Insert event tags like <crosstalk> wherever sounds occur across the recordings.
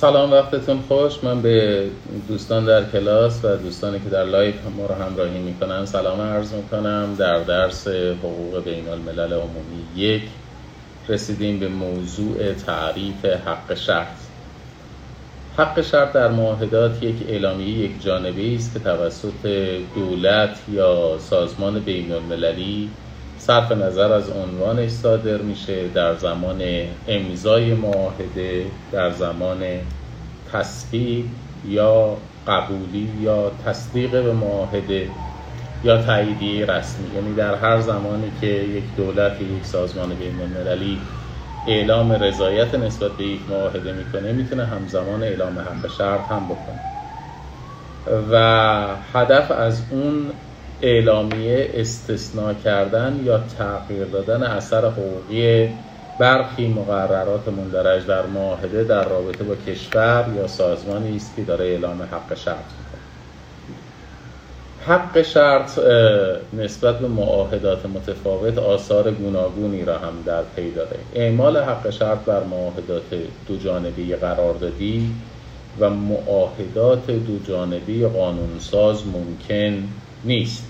سلام وقتتون خوش. من به دوستان در کلاس و دوستانی که در live ما رو همراهی می‌کنن سلام عرض می‌کنم. در درس حقوق بین الملل عمومی یک رسیدیم به موضوع تعریف حق شرط. حق شرط در معاهدات یک اعلامیه یک جانبه است که توسط دولت یا سازمان بین المللی صرف نظر از عنوانش صادر میشه در زمان امضای معاهده در زمان تصویب یا قبولی یا تصدیق به معاهده یا تاییدیه رسمی. یعنی در هر زمانی که یک دولت یک سازمان بین المللی اعلام رضایت نسبت به یک معاهده می‌کنه می‌تونه همزمان اعلام حق شرط هم بکنه. و هدف از اون اعلامیه استثناء کردن یا تغییر دادن اثر حقوقی برخی مقررات مندرج در معاهده در رابطه با کشور یا سازمانی است که داره اعلام حق شرط می‌کنه. حق شرط نسبت به معاهدات متفاوت آثار گوناگونی را هم در پی داره. اعمال حق شرط بر معاهدات دو جانبی قراردادی و معاهدات دو جانبی قانونساز ممکن نیست.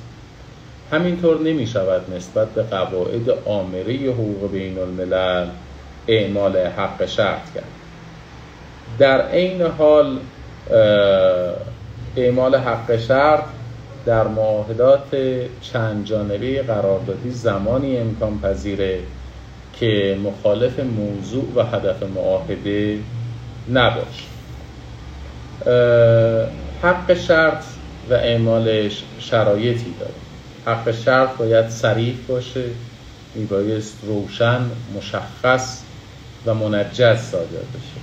همینطور نمی شود نسبت به قواعد آمره حقوق بین الملل اعمال حق شرط کرد. در عین حال اعمال حق شرط در معاهدات چند جانبه قراردادی زمانی امکان پذیره که مخالف موضوع و هدف معاهده نباشه. حق شرط و اعمالش شرایطی داره. حق شرط باید صریح باشه میبایست روشن مشخص و منجز صادر بشه.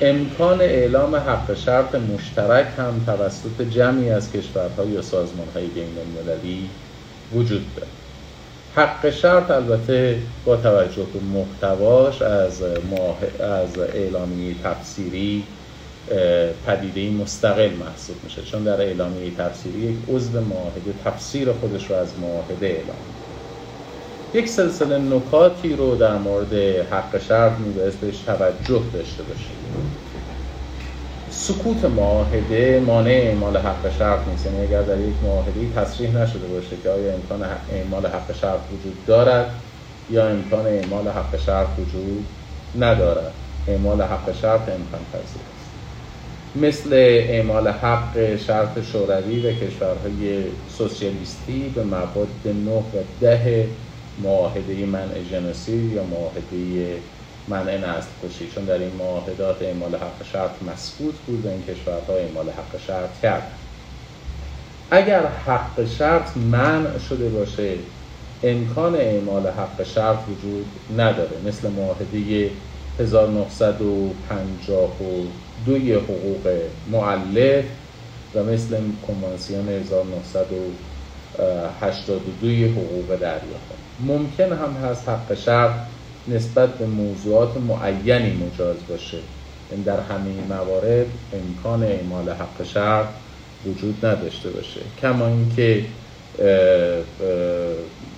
امکان اعلام حق شرط مشترک هم توسط جمعی از کشورها یا سازمانهای بین المللی وجود دارد. حق شرط البته با توجه به محتواش از, از اعلامیه تفسیری پدیده مستقل محسوب میشه. چون در اعلامیه تفسیری یک عضو معاهده تفسیر خودش رو از معاهده اعلام یک سلسله نکاتی رو در مورد حق شرط میبایست بهش توجه داشته باشید. سکوت معاهده مانع اعمال حق شرط نیست. یعنی اگر در یک معاهده تصریح نشده باشه که آیا امکان اعمال حق شرط وجود دارد یا امکان اعمال حق شرط وجود ندارد. اعمال حق شرط امکان پذیر مثل اعمال حق شرط شوروی و کشورهای سوسیالیستی به مواد 9 و 10 معاهده منع جنسی یا معاهده منع نسل کشی. چون در این معاهدات اعمال حق شرط مسکوت بود و این کشورها اعمال حق شرط کرد. اگر حق شرط منع شده باشه امکان اعمال حق شرط وجود نداره. مثل معاهده 1952 حقوق معلف و مثل کنوانسیون 1982 حقوق دریافت. ممکن هم هست حق شرط نسبت به موضوعات معینی مجاز باشه. این در همه موارد امکان اعمال حق شرط وجود نداشته باشه. کما اینکه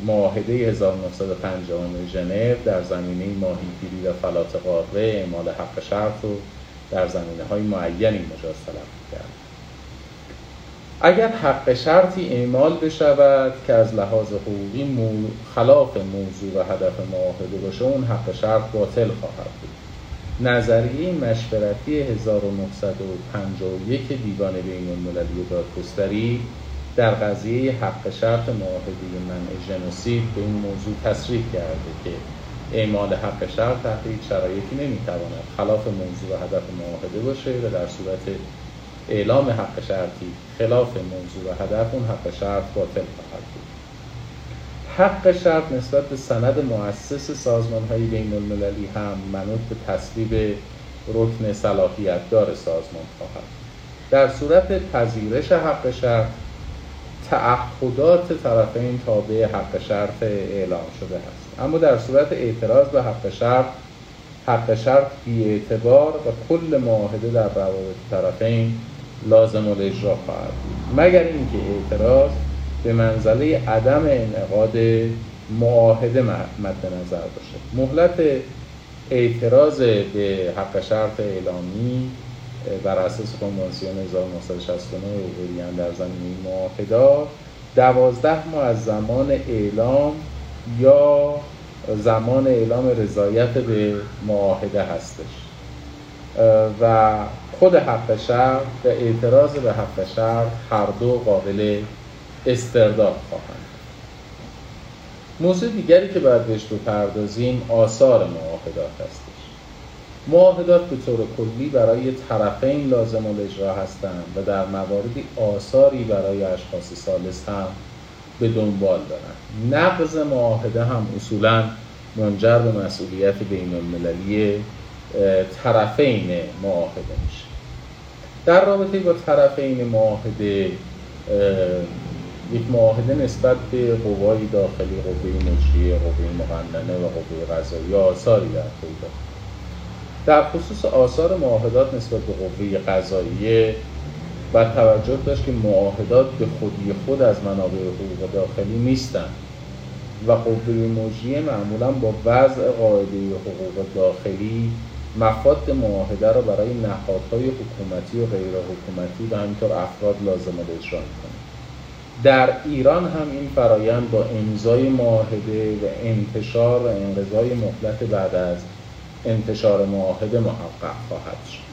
معاهده 1950 ژنو در زمینه ماهیگیری و فلات قاره اعمال حق شرط رو در زمینه های معینی مجاز طلب کرد اگر حق شرطی اعمال بشود که از لحاظ حقوقی خلاف موضوع و هدف معاهده باشه اون حق شرط باطل خواهد بود. نظریه مشورتی 1951 دیوان بین المللی دادگستری در قضیه حق شرط معاهده منع ژنوسید به این موضوع تصریح کرده که اعمال حق شرط تحت هیچ شرایطی نمی‌تواند خلاف موضوع و هدف معاهده باشه و در صورت اعلام حق شرطی خلاف موضوع و هدف اون حق شرط باطل خواهد بود. حق شرط نسبت به سند مؤسس سازمان های بین المللی هم منوط به تصویب رکن صلاحیت دار سازمان خواهد. در صورت پذیرش حق شرط تعهدات طرفین تابع حق شرط اعلام شده است. اما در صورت اعتراض به حق شرط حق شرط بی اعتبار و کل معاهده در روابط طرفین لازم الاجرا خواهد بود. مگر اینکه اعتراض به منزله عدم انعقاد معاهده مد نظر باشه. مهلت اعتراض به حق شرط اعلامی بر اساس کنوانسیون 1969 اوریان در زمینه معاهدات دوازده ماه از زمان اعلام یا زمان اعلام رضایت به معاهده هستش. و خود حق شرط و اعتراض به حق شرط هر دو قابل استرداد خواهند. موضوع دیگری که باید بهش بپردازیم آثار معاهدات هستش معاهدات به طور کلی برای طرفین لازم الاجرا هستند و در مواردی آثاری برای اشخاص سالس هم به دنبال دارن نقض معاهده هم اصولا منجر به مسئولیت بین المللی طرفین معاهده میشه. در رابطه با طرفین معاهده یک معاهده نسبت به قوای داخلی قوه مجریه قوه مقننه و قوه قضایی آثاری در پی در خصوص آثار معاهدات نسبت به قوه قضاییه و توجه داشت که معاهدات به خودی خود از منابع حقوق داخلی نیستند و قوه مجریه معمولا با وضع قاعده حقوق داخلی مفاد معاهده را برای نهادهای حکومتی و غیر حکومتی و همینطور افراد لازم اجرا می‌کنه. در ایران هم این فرایند با امضای معاهده و انتشار و انقضای مهلت بعد از انتشار معاهده محقق خواهد شد.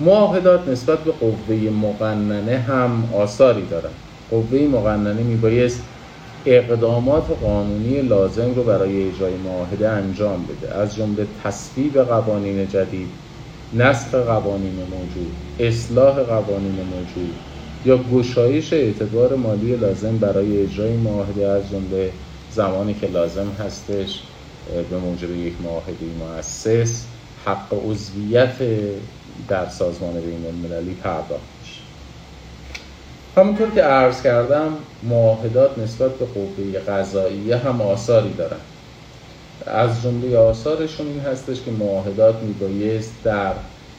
معاهدات نسبت به قوه مقننه هم آثاری دارند. قوه مقننه میبایست اقدامات قانونی لازم رو برای اجرای معاهده انجام بده. از جمله تصویب قوانین جدید نسخ قوانین موجود اصلاح قوانین موجود یا گشایش اعتبار مالی لازم برای اجرای معاهده از جمله زمانی که لازم هستش. به موجب یک معاهده مؤسس حق عضویت در سازمان بین المللی پرداخت میشه. همونطور که عرض کردم معاهدات نسبت به قوه قضاییه هم آثاری دارن. از جمله آثارشون این هستش که معاهدات میبایست در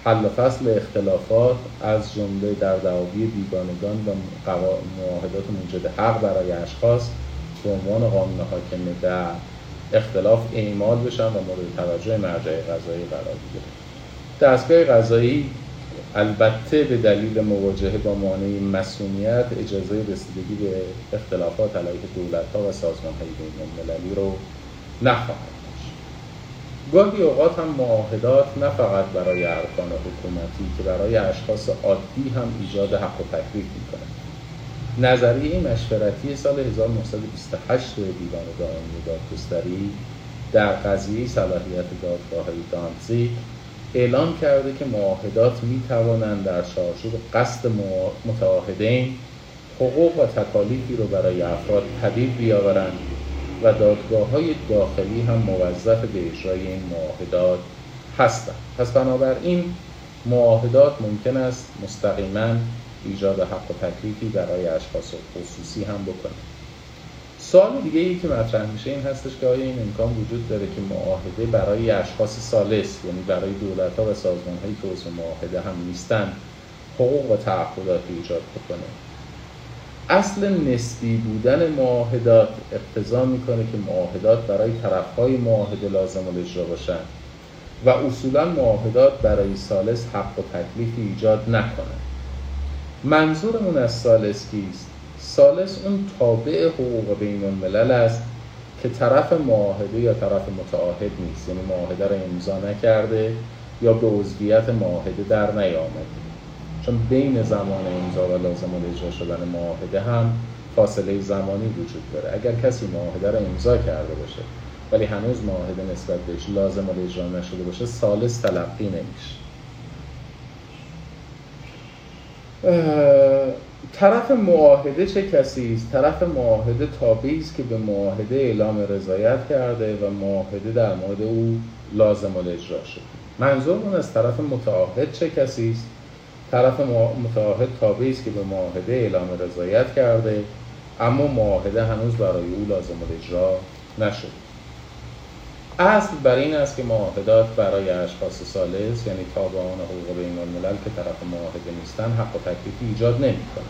حل و فصل اختلافات از جمله در دعاوی بیگانگان و معاهدات موجد حق برای اشخاص به عنوان قانون حاکم در اختلاف اعمال بشن و مورد توجه مرجع قضایی قرار بگیره دستگاه قضایی البته به دلیل مواجهه با مانع مسئولیت اجازه رسیدگی به اختلافات علیه دولت ها و سازمان های بین المللی رو نخواهد گاهی اوقات هم معاهدات نه فقط برای ارکان حکومتی که برای اشخاص عادی هم ایجاد حق و تکلیف می‌کنه نظریه مشورتی سال 1928 دیوان دائمی دادگستری در قضیه صلاحیت دادگاه دانزیگ اعلام کرده که معاهدات می توانند در چارچوب قصد متعاهدین حقوق و تکالیفی رو برای افراد پدید بیاورند و دادگاه های داخلی هم موظف به اجرای این معاهدات هستند. پس بنابراین معاهدات ممکن است مستقیما ایجاد حق و تکلیفی برای اشخاص خصوصی هم بکنه. سوال دیگه ای که مطرح میشه این هستش که آیا این امکان وجود داره که معاهده برای اشخاص سالس یعنی برای دولت ها و سازمان هایی که عضو معاهده هم نیستن حقوق و تعهدات ایجاد بکنه؟ اصل نسبی بودن معاهدات اقتضا می‌کنه که معاهدات برای طرفهای معاهده لازم الاجرا باشن و اصولا معاهدات برای سالس حق و تکلیفی ایجاد نکنه منظورمون از سالس کیست؟ سالس اون تابع حقوق بین الملل است که طرف معاهده یا طرف متعاهد نیست. یعنی معاهده را امضا نکرده یا به عضویت معاهده در نیامده. چون بین زمان امضا و لازم اجرا شدن معاهده هم فاصله زمانی وجود داره. اگر کسی معاهده را امضا کرده باشه ولی هنوز معاهده نسبت بهش لازم اجرا نشده باشه سالس تلقی نمیشه. طرف معاهده چه کسی است؟ طرف معاهده تابعی است که به معاهده اعلام رضایت کرده و معاهده در مورد او لازم الاجرا شده منظورمون از طرف متعاهد چه کسی است؟ طرف متعاهد تابعی است که به معاهده اعلام رضایت کرده اما معاهده هنوز برای او لازم الاجرا نشده اصل بر این است که معاهدات برای اشخاص سالس یعنی تابعان حقوق بین الملل که طرف معاهده نیستن حق و تکلیفی ایجاد نمی‌کنه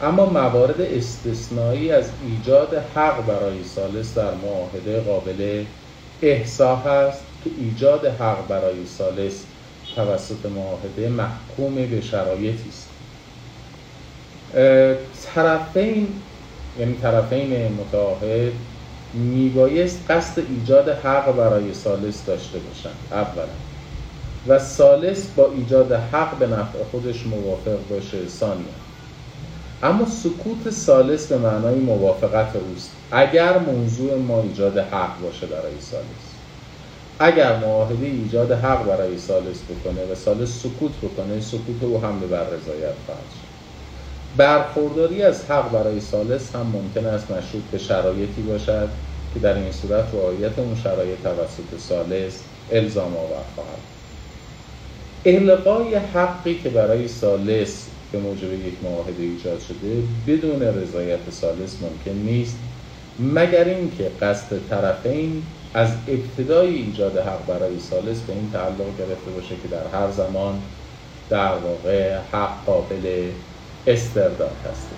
اما موارد استثنایی از ایجاد حق برای سالس در معاهده قابل احسا هست که ایجاد حق برای سالس توسط معاهده محکوم به شرایطی است. طرفین یعنی طرفین متعاهد میبایست قصد ایجاد حق برای سالس داشته باشند اولا. و سالس با ایجاد حق به نفع خودش موافق باشه ثانیا. اما سکوت سالس به معنای موافقت اوست. اگر موضوع ما ایجاد حق باشه برای سالس اگر معاهده ایجاد حق برای سالس بکنه و سالس سکوت بکنه سکوت او هم به بر رضایت خواهد شد. برخورداری از حق برای سالس هم ممکن است مشروط به شرایطی باشد. که در این صورت رعایت اون شرایط توسط سالس الزام آور خواهد. القای حقی که برای سالس به موجب یک معاهده ایجاد شده بدون رضایت سالس ممکن نیست مگر اینکه قصد طرفین از ابتدای ایجاد حق برای سالس به این تعلق گرفته باشه که در هر زمان در واقع حق قابل استرداد هستش.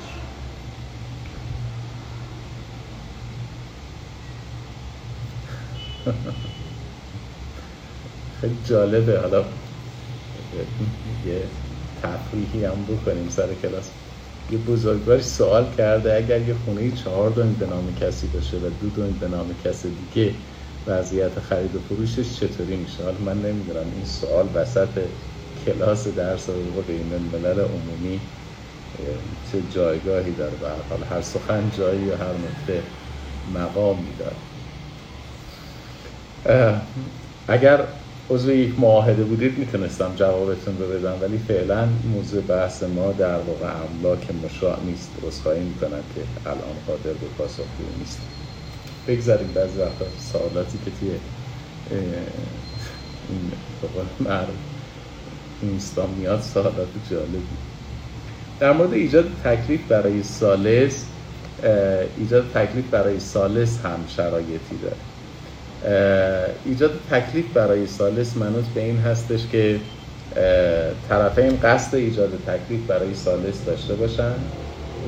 خیلی جالبه. حالا یه تفریحی هم بکنیم سر کلاس. یه بزرگواری سوال کرده اگر یه خونه چهار دونی به نام کسی باشه و دو دونی به نام کسی دیگه وضعیت خرید و فروشش چطوری میشه؟ حالا من نمی‌دونم این سوال وسط کلاس درس حقوق بین الملل عمومی چه جایگاهی داره؟ به حال هر سخن جایی یا هر نکته مقامی داره. اگر عضو یک معاهده بودید می‌تونستم جوابتون رو بدم ولی فعلا موضوع بحث ما در واقع املاک مشاع نیست. خواهی می‌کنم که الان قادر به پاسخ نیست. بگذاریم بعضی وقتا سوالاتی که توی این معروف اینستا میاد سوالات جالبی. در مورد ایجاد تکلیف برای سالس ایجاد تکلیف برای سالس هم شرایطی داره. ایجاد تکلیف برای سالس منوط به این هستش که طرفین قصد ایجاد تکلیف برای سالس داشته باشن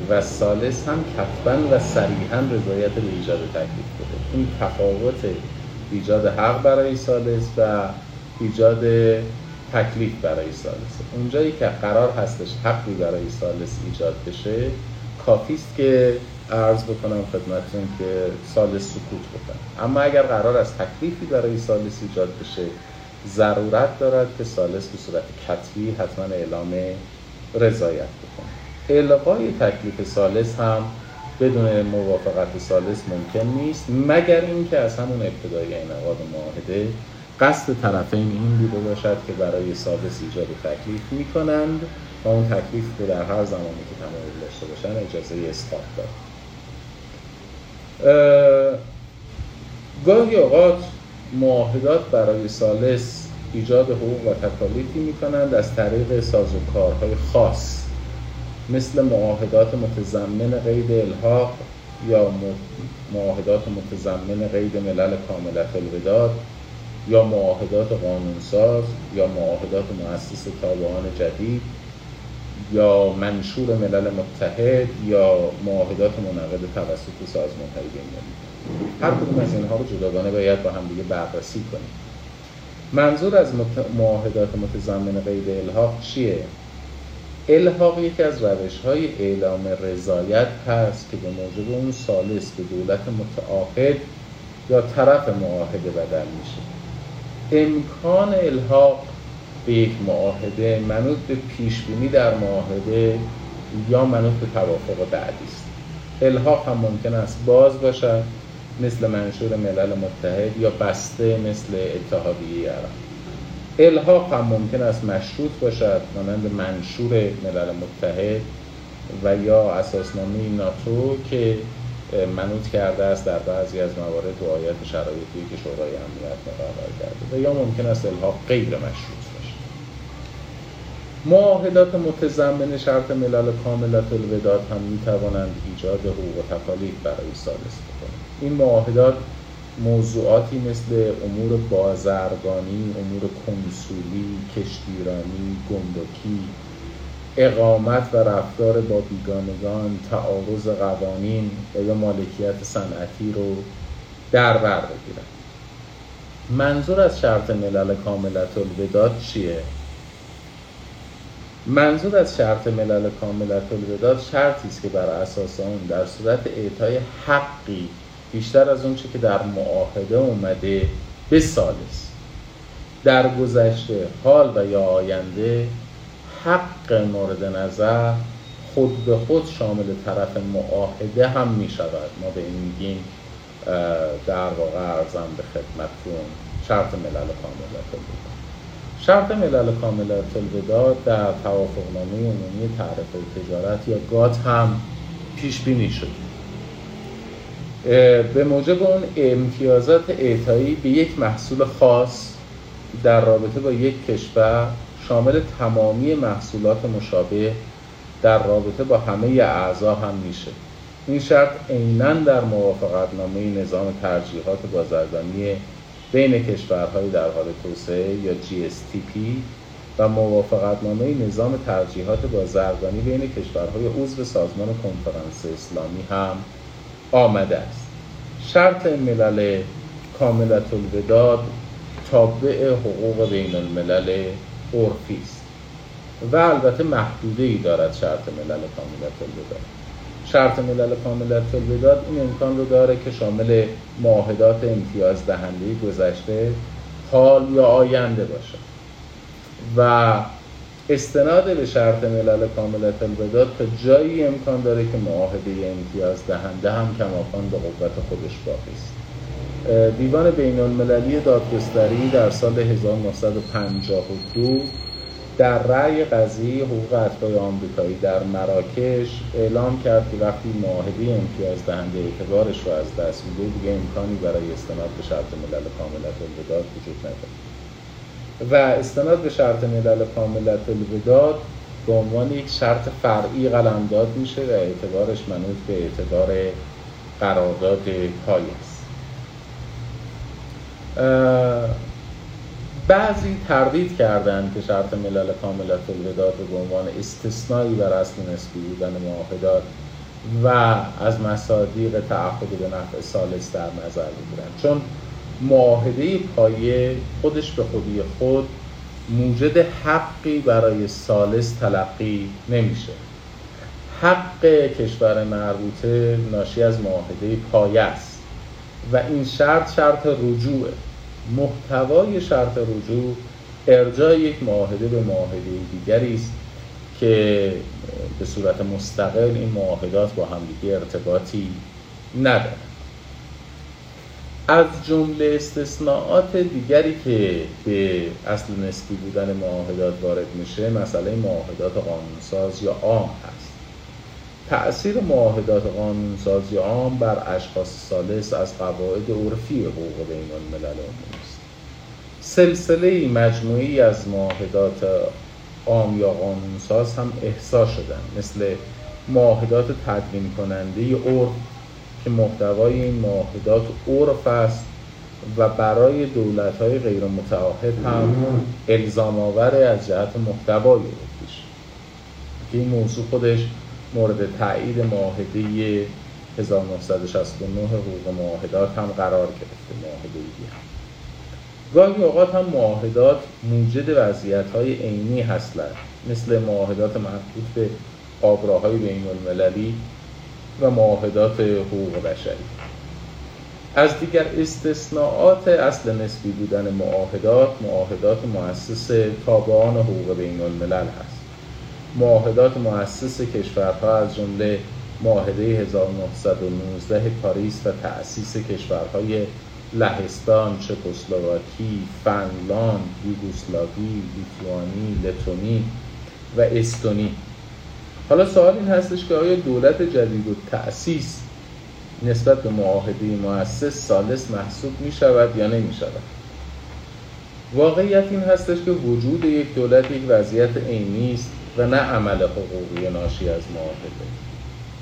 و سالس هم کتبا و صریحا رضایت به ایجاد تکلیف بده. این تفاوت ایجاد حق برای سالس و ایجاد تکلیف برای سالس. اونجایی که قرار هستش حقی برای سالس ایجاد بشه کافیست که عرض بکنم خدمتتون که سالس سکوت بکنم. اما اگر قرار از تکلیفی برای سالس ایجاد بشه ضرورت دارد که سالس به صورت کتبی حتما اعلام رضایت بکنه. القای تکلیف سالس هم بدون موافقت سالس ممکن نیست مگر اینکه از همون ابتدای انعقاد معاهده قصد طرفین این بوده باشد که برای سادس ایجاد تکلیف می کنند و اون تکلیف رو در هر زمانی که تمایل داشته باشن اجازه اسقاط داد گاهی اوقات معاهدات برای سالس ایجاد حقوق و تکالیفی می کنند از طریق سازوکارهای خاص مثل معاهدات متضمن قید الحاق یا معاهدات متضمن قید ملل کاملت الوداد یا معاهدات قانونساز یا معاهدات مؤسس تابعان جدید. یا منشور ملل متحد یا معاهدات منعقد توسط سازمان های هر کدوم از اینها رو جداگانه باید با هم دیگه بررسی کنیم. منظور از معاهدات متضمن قید الحاق چیه؟ الحاق یکی از روش های اعلام رضایت هست که به موجب اون سالس به دولت متعاقد یا طرف معاهده بدل میشه. امکان الحاق به یک معاهده منوط به پیشبینی در معاهده یا منوط به توافق بعدی است. الحاق هم ممکن است باز باشد مثل منشور ملل متحد یا بسته مثل اتحادیه عرب الحاق هم ممکن است مشروط باشد مانند منشور ملل متحد و یا اساسنامه ناتو که منوط کرده است در بعضی از موارد رعایت شرایطی که شورای امنیت مقرر کرده. و یا ممکن است الحاق غیر مشروط. معاهدات متضمن شرط ملل کاملت الوداد هم می توانند ایجاد حقوق و تکالیف برای سالس بکنند این معاهدات موضوعاتی مثل امور بازرگانی، امور کنسولی، کشتیرانی، گمرکی، اقامت و رفتار با بیگانگان تعارض قوانین و یا مالکیت صنعتی رو در بر بگیرن منظور از شرط ملل کاملت الوداد چیه؟ منظور از شرط ملل کاملت الوداد شرطی است که بر اساس اون در صورت اعطای حقی بیشتر از اون چه که در معاهده اومده به سالس در گذشته حال و یا آینده حق مورد نظر خود به خود شامل طرف معاهده هم می شود. ما به این میگیم در واقع ارزم به خدمتتون شرط ملل کاملت الوداد شرط ملل کاملت الوداد در توافقنامه عمومی تعرفه تجارت یا گات هم پیش بینی شد. به موجب اون امتیازات اعطایی به یک محصول خاص در رابطه با یک کشور شامل تمامی محصولات مشابه در رابطه با همه اعضا هم میشه. این شرط عینا در موافقتنامه نظام ترجیحات بازرگانی بین کشورهای در حال توسعه یا GSTP و موافقتنامه نظام ترجیحات بازرگانی بین کشورهای عضو سازمان کنفرانس اسلامی هم آمده است. شرط ملل کاملت الوداد تابع حقوق بین الملل عرفی است و البته محدوده ای دارد شرط ملل کاملت الوداد شرط ملل کاملت الوداد این امکان رو داره که شامل معاهدات امتیاز دهنده گذشته حال یا آینده باشد و استناد به شرط ملل کاملت الوداد تا جایی امکان داره که معاهده امتیاز دهنده هم کماکان به قوت خودش باقی است. دیوان بین المللی دادگستری در سال 1952 در رأی قضیه حقوق اتباع آمریکایی در مراکش اعلام کرد که وقتی معاهده امتیاز دهنده اعتبارش رو از دست میده دیگه امکانی برای استناد به شرط ملل کاملت الوداد وجود نداره. و استناد به شرط ملل کاملت الوداد به عنوان یک شرط فرعی قلمداد میشه و اعتبارش منوط به اعتبار قرارداد پای است. بعضی تردید کردند که شرط ملل کاملت الوداد به عنوان استثنایی بر اصل نسبی بودن معاهدات و از مصادیق تعهد به نفع سالس در نظر بگیرند چون معاهده پایه خودش به خودی خود موجد حقی برای سالس تلقی نمیشه. حق کشور مربوطه ناشی از معاهده پایه است و این شرط شرط رجوعه. محتوای شرط رجوع ارجاع یک معاهده به معاهده دیگری است که به صورت مستقل این معاهدات با همدیگه ارتباطی ندارد از جمله استثناءات دیگری که به اصل نسبی بودن معاهدات وارد میشه مسئله معاهدات قانونساز یا عام هست. تأثیر معاهدات قانونساز یا عام بر اشخاص سالس از قواعد عرفی حقوق بین الملل سلسله مجموعی از معاهدات عام یا قانونساز هم احسا شدن. مثل معاهدات تدوین کننده عرف که محتوای این معاهدات عرف است و برای دولت های غیر متعاهد هم الزام آور از جهت محتوای عرفیش که این موضوع خودش مورد تایید معاهده 1969 حقوق معاهدات هم قرار گرفته معاهده هم گاهی اوقات هم معاهدات موجد وضعیت های عینی هستند. مثل معاهدات مربوط به آبراهای بین المللی و معاهدات حقوق بشری. از دیگر استثناءات اصل نسبی بودن معاهدات معاهدات مؤسس تابعان حقوق بین الملل هست. معاهدات مؤسس کشورها از جمله معاهده 1919 پاریس و تأسیس کشورهای لهستان، چکسلواکی، فنلاند، یوگسلاوی، لیتوانی، لتونی و استونی. حالا سوال این هستش که آیا دولت جدید و تأسیس نسبت به معاهده مؤسس سالس محسوب می شود یا نمی شود واقعیت این هستش که وجود یک دولت یک وضعیت عینی است و نه عمل حقوقی ناشی از معاهده.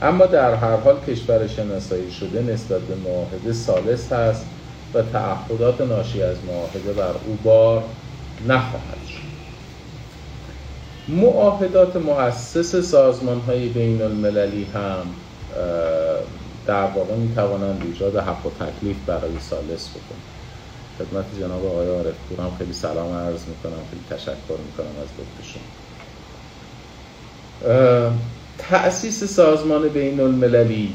اما در هر حال کشور شناسایی شده نسبت به معاهده سالس هست و تعهدات ناشی از معاهده بر او بار نخواهد شد. معاهدات مؤسس سازمان های بین المللی هم در واقع می توانند ایجاد حق و تکلیف برای سالس بکنند. خدمت جناب آقای عارف هم خیلی سلام عرض می‌کنم خیلی تشکر می‌کنم از لطفشون تأسیس سازمان بین المللی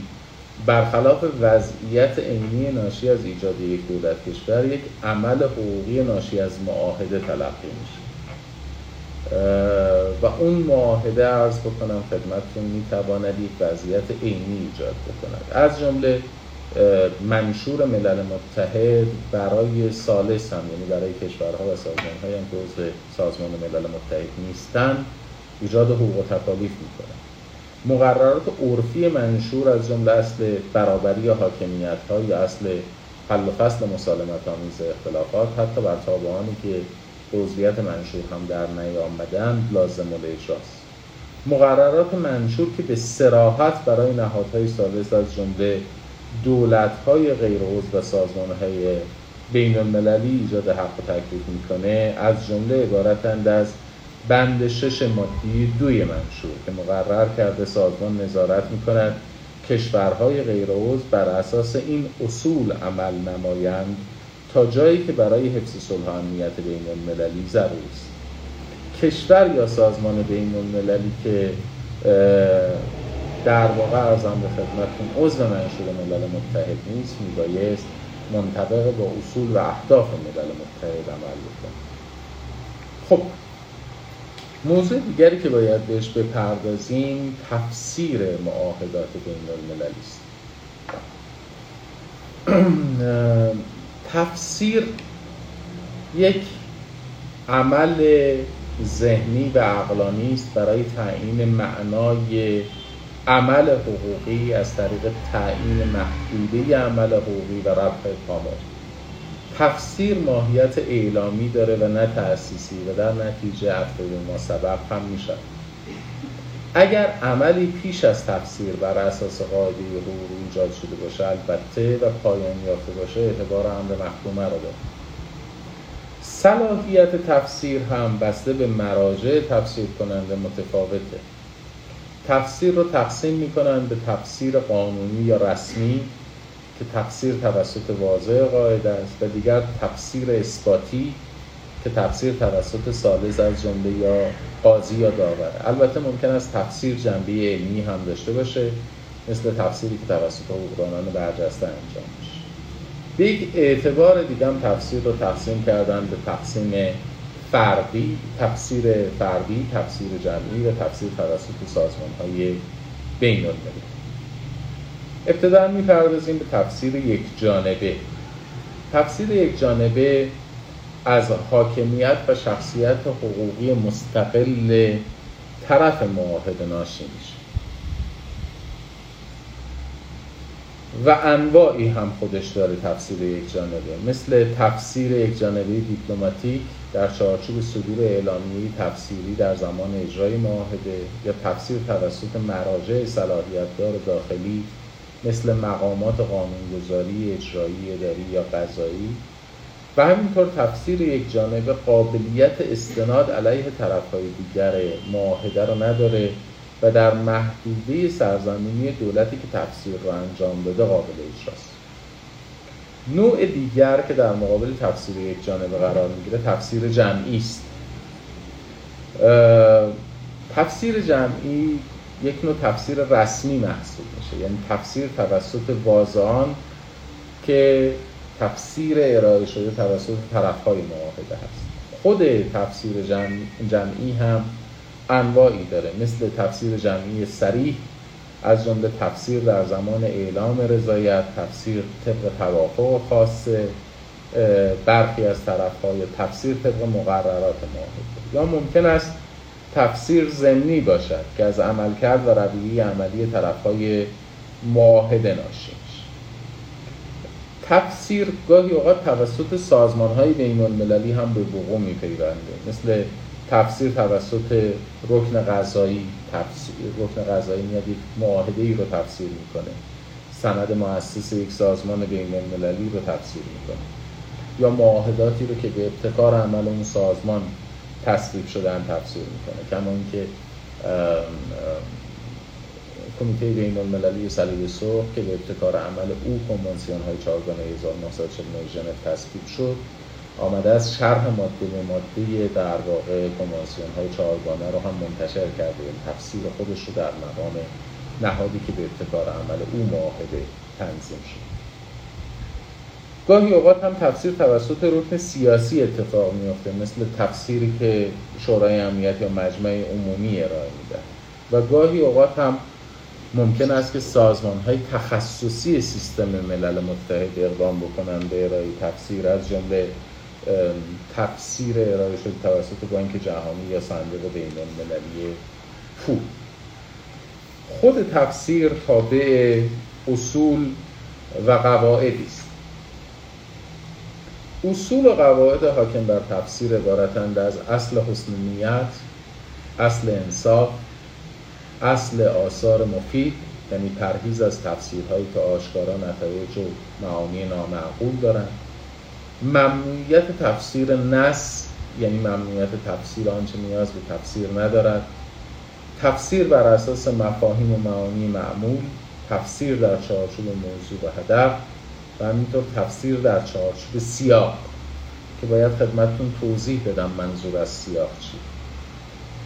برخلاف وضعیت عینی ناشی از ایجاد یک دولت کشور یک عمل حقوقی ناشی از معاهده تلقی میشه. و اون معاهده ارز بکنم خدمتتون می‌تواند یک وضعیت عینی ایجاد بکند. از جمله منشور ملل متحد برای سالس هم یعنی برای کشورها و سازمان های هم که سازمان ملل متحد نیستن ایجاد حقوق و تکالیف می‌کنه. مقررات عرفی منشور از جمله اصل برابری حاکمیت ها یا اصل حل و فصل مسالمت آمیز اختلافات حتی بر تابعانی که عضویت منشور هم در نیامدن لازم الاجراست مقررات منشور که به سراحت برای نهادهای سالس از جمله دولت‌های غیر عضو و سازمان‌های بین المللی ایجاد حق و تکلیف می‌کنه از جمله عبارتند از بند شش مادی دوی منشور که مقرر کرده سازمان نظارت می‌کند کشورهای غیر بر اساس این اصول عمل نمایند تا جایی که برای حفظ صلح امنیت بین المللی ضرور است. کشور یا سازمان بین المللی که در واقع ارزم به خدمتتون عضو منشور ملل متحد نیست میبایست منطبق با اصول و اهداف ملل متحد عمل بکنه. خب موضوع دیگری که باید بهش بپردازیم تفسیر معاهدات بین المللی است. <clears throat> تفسیر یک عمل ذهنی و عقلانی است برای تعیین معنای عمل حقوقی از طریق تعیین محدوده عمل حقوقی و رفع کامل تفسیر ماهیت اعلامی داره و نه تأسیسی و در نتیجه افته ما سبب هم میشه. اگر عملی پیش از تفسیر بر اساس قاعده حقوق ایجاد شده باشه البته و پایان یافته باشه اعتبار امر محکومه را داره. صلاحیت تفسیر هم بسته به مراجع تفسیر کننده متفاوته. تفسیر رو تقسیم می‌کنن به تفسیر قانونی یا رسمی که تفسیر توسط واضح قاعده است و دیگر تفسیر اثباتی که تفسیر توسط سالز از جمله یا قاضی یا داوره البته ممکن است تفسیر جنبه علمی هم داشته باشه مثل تفسیری که توسط حقوقدانان برجسته انجام میشه. به یک اعتبار دیگه تفسیر رو تقسیم کردن به تقسیم فردی تفسیر فردی تفسیر جمعی و تفسیر توسط سازمان های بین ابتدا می‌پردازیم به تفسیر یک جانبه. تفسیر یک جانبه از حاکمیت و شخصیت حقوقی مستقل طرف معاهده ناشی میشه. و انواعی هم خودش داره تفسیر یک جانبه. مثل تفسیر یک جانبه دیپلماتیک در چارچوب صدور اعلامیه تفسیری در زمان اجرای معاهده یا تفسیر توسط مراجع صلاحیتدار داخلی مثل مقامات قانونگذاری اجرایی اداری یا قضایی. و همینطور تفسیر یک جانبه قابلیت استناد علیه طرفهای دیگر معاهده رو نداره و در محدوده سرزمینی دولتی که تفسیر رو انجام بده قابل اجراست. نوع دیگر که در مقابل تفسیر یک جانبه قرار می‌گیره تفسیر جمعی است. تفسیر جمعی یک نوع تفسیر رسمی محسوب میشه. یعنی تفسیر توسط واضعان که تفسیر ارائه شده توسط طرفهای معاهده هست. خود تفسیر جمعی هم انواعی داره. مثل تفسیر جمعی سریح از جمله تفسیر در زمان اعلام رضایت تفسیر طبق توافق خاص برخی از طرفهای تفسیر طبق مقررات معاهده. یا ممکن است تفسیر ضمنی باشد که از عملکرد و رویه عملی طرفهای معاهده ناشی تفسیر گاهی اوقات توسط سازمان های بین المللی هم به وقوع میپیونده. مثل تفسیر توسط رکن غذایی تفسیر رکن غذایی میاد یک معاهده ای رو تفسیر می‌کنه. سند مؤسس یک سازمان بین المللی رو تفسیر می‌کنه. یا معاهداتی رو که به ابتکار عمل اون سازمان تصویب شدن تفسیر می‌کنه. کما اینکه کمیته بین المللی صلیب سرخ که به ابتکار عمل او کنوانسیون های چهارگانه 1949 ژنو تصویب شد آمده از شرح ماده به ماده در واقع کنوانسیون های چهارگانه رو هم منتشر کرده. یعنی تفسیر خودش رو در مقام نهادی که به ابتکار عمل او معاهده تنظیم شد. گاهی اوقات هم تفسیر توسط رکن سیاسی اتفاق میافته مثل تفسیری که شورای امنیت یا مجمع عمومی ارائه میده. و گاهی اوقات هم ممکن است که سازمان های تخصصی سیستم ملل متحد اقدام بکنن به ارائه تفسیر. از جمله تفسیر ارائه شده توسط بانک جهانی یا صندوق بین المللی پول. خود تفسیر تابع اصول و قواعدی است. اصول و قواعد حاکم بر تفسیر عبارتند از اصل حسن نیت اصل انصاف اصل آثار مفید یعنی پرهیز از تفسیرهایی که آشکارا نتایج و معانی نامعقول دارند. ممنوعیت تفسیر نس یعنی ممنوعیت تفسیر آنچه نیاز به تفسیر ندارد. تفسیر بر اساس مفاهیم و معانی معمول تفسیر در چارچوب موضوع و هدف و همینطور تفسیر در چارچوب سیاق. که باید خدمتتون توضیح بدم منظور از سیاق چی.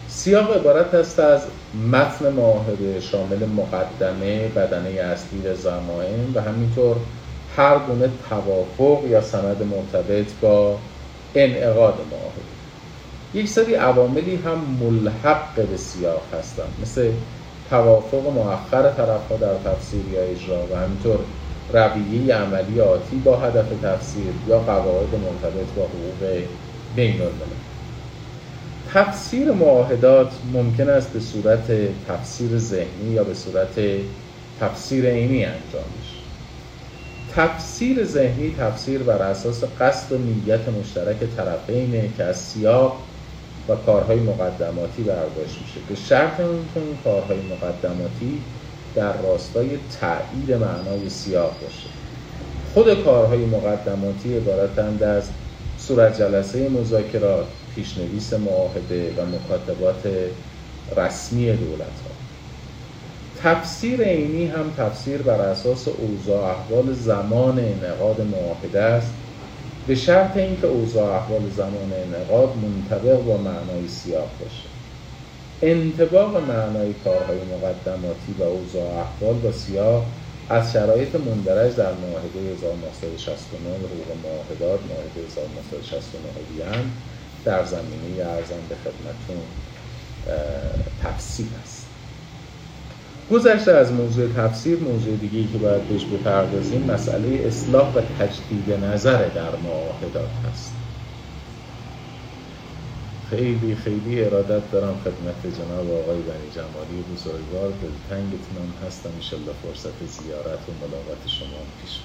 سیاق عبارت است از متن معاهده شامل مقدمه بدنه اصلی زمائن و همینطور هر گونه توافق یا سند مرتبط با انعقاد معاهده. یک سری عواملی هم ملحق به سیاق هستند. مثل توافق مؤخر طرفها در تفسیر یا اجرا و همینطور رویه عملی آتی با هدف تفسیر یا قواعد مرتبط با حقوق بین الملل تفسیر معاهدات ممکن است به صورت تفسیر ذهنی یا به صورت تفسیر عینی انجام بشه. تفسیر ذهنی تفسیر بر اساس قصد و نیت مشترک طرفینه که از سیاق و کارهای مقدماتی برداشت میشه. به شرط اینکه این کارهای مقدماتی در راستای تایید معنای سیاق باشه. خود کارهای مقدماتی عبارتند از صورت جلسه مذاکرات پیشنویس معاهده و مکاتبات رسمی دولت ها تفسیر عینی هم تفسیر بر اساس اوضاع احوال زمان انعقاد معاهده است. به شرط اینکه اوضاع احوال زمان انعقاد منطبق با معنای سیاق باشه. انتباق معنای کارهای مقدماتی و اوضاع احوال با سیاق از شرایط مندرج در معاهده 1969 حقوق معاهدات معاهده 1969 وین در زمینه ارزم به خدمتون تفسیر است. گذشته از موضوع تفسیر موضوع دیگه که باید بهش بپردازیم مسئله اصلاح و تجدید نظر در معاهدات هست. خیلی خیلی ارادت دارم خدمت جناب آقای بنی جمالی بزرگوار. دلتنگتونم هستم انشالله فرصت زیارت و ملاقات شما پیش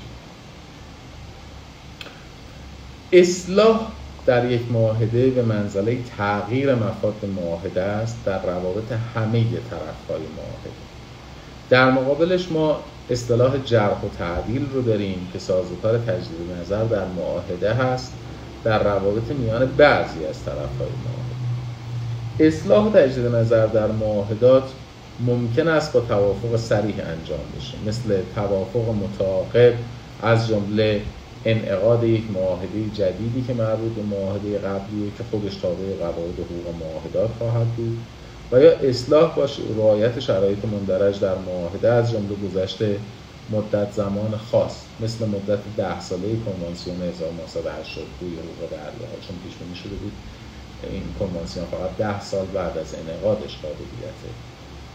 اصلاح در یک معاهده به منزله تغییر مفاد معاهده است در روابط همه طرفهای معاهده. در مقابلش ما اصطلاح جرح و تعدیل رو داریم که سازوکار تجدید نظر در معاهده هست. در روابط میان بعضی از طرفهای معاهده اصلاح و تجدید نظر در معاهدات ممکن است با توافق سریح انجام بشه. مثل توافق متعاقب از جمله انعقاد یک معاهده جدیدی که مربوط به معاهده قبلیه که خودش تابع قواعد حقوق معاهدات خواهد بود و یا اصلاح با رعایت شرایط مندرج در معاهده از جمله گذشته مدت زمان خاص مثل مدت ده ساله کنوانسیون 1982 حقوق دریاها چون پیش بینی شده بود. این کنوانسیون فقط ده سال بعد از انعقادش قابلیت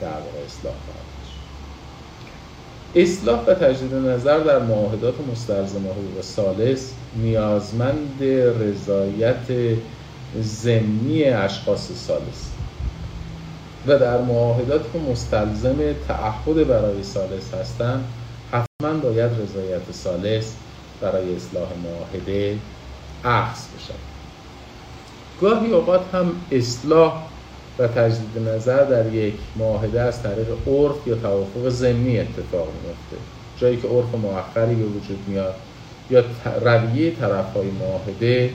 در واقع اصلاح خواهد اصلاح و تجدید نظر در معاهدات مستلزم حقوق سالس نیازمند رضایت ضمنی اشخاص سالس و در معاهدات که مستلزم تعهد برای سالس هستند. حتما باید رضایت سالس برای اصلاح معاهده اخذ بشد گاهی اوقات هم اصلاح و تجدید نظر در یک معاهده از طریق عرف یا توافق ضمنی اتفاق میفته جایی که عرف مؤخری به وجود میاد یا رویه طرف های معاهده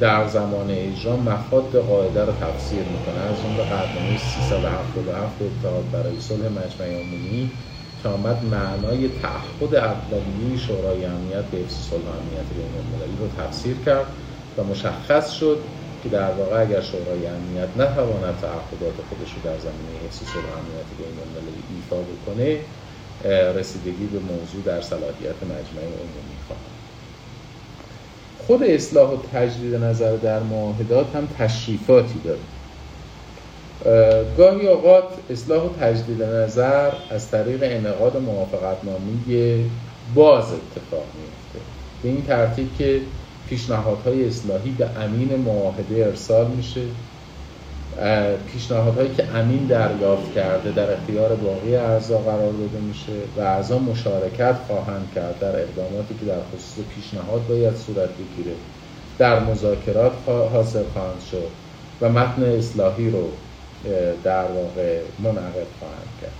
در زمان اجرا مفاد قاعده رو تفسیر می‌کنه. از جمله قدنامه 377 اتحاد برای صلح مجمع عمومی که آمد معنای تعهد اولیه شورای امنیت به حفظ صلح امنیت بین المللی رو تفسیر کرد و مشخص شد که در واقع اگر شورای امنیت نتواند تعهدات خودش رو در زمینه حفظ صلح امنیت بین المللی ایفا بکنه رسیدگی به موضوع در صلاحیت مجمع عمومی خواهد خود اصلاح و تجدید نظر در معاهدات هم تشریفاتی داره. گاهی اوقات اصلاح و تجدید نظر از طریق انعقاد موافقتنامه باز اتفاق میفته به این ترتیب که پیشنهادهای اصلاحی به امین معاهده ارسال میشه. پیشنهادهایی که امین دریافت کرده در اختیار باقی اعضا قرار داده میشه و اعضا مشارکت خواهند کرد در اقداماتی که در خصوص پیشنهاد باید صورت بگیره. در مذاکرات حاضر خواهند شد و متن اصلاحی رو در واقع منعقد خواهند کرد.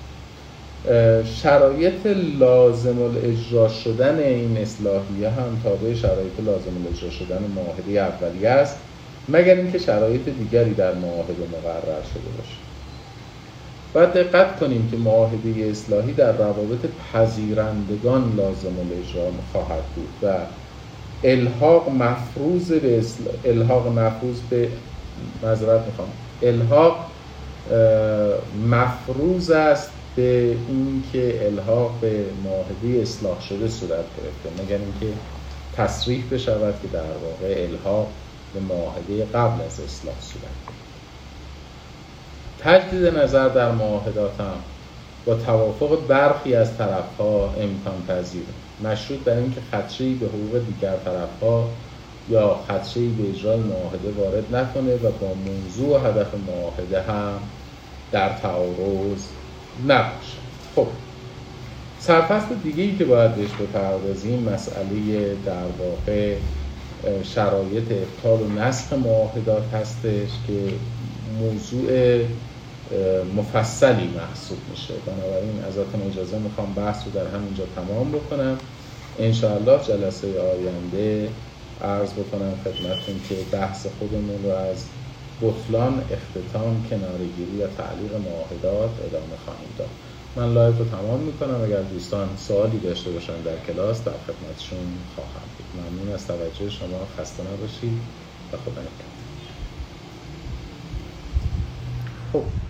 شرایط لازم الاجرا شدن این اصلاحیه هم تابع شرایط لازم الاجرا شدن معاهده اولیه است مگر اینکه شرایط دیگری در معاهده مقرر شده باشه. باید دقت کنیم که معاهده اصلاحی در روابط پذیرندگان لازم الاجرا خواهد بود و الحاق مفروض به الحاق مفروض به مذارت می‌خوام الحاق مفروض است به اینکه الحاق به معاهده اصلاح شده صورت گرفته مگر اینکه تصریح بشود که در واقع الحاق به معاهده قبل از اصلاح صورت تجدید نظر در معاهدات هم با توافق برخی از طرفها امکان پذیر مشروط بر اینکه خدشه‌ای به حقوق دیگر طرفها یا خدشه‌ای به اجرای معاهده وارد نکنه و با موضوع هدف معاهده هم در تعارض نباشه. خب سرفصل دیگه ای که باید بهش بپردازیم مسئله در واقع شرایط ابطال و نسخ معاهدات هستش که موضوع مفصلی محسوب میشه. بنابراین ازتون اجازه می‌خوام بحث رو در همینجا تمام بکنم. انشاءالله جلسه آینده عرض بکنم خدمتتون که بحث خودمون رو از بطلان اختتام کناره‌گیری و تعلیق معاهدات ادامه خواهیم داد. من live رو تمام می‌کنم. اگر دوستان سوالی داشته باشن در کلاس در خدمتشون خواهم بود. ممنون از توجه شما. خسته نباشید و خدا نگهدار. خب.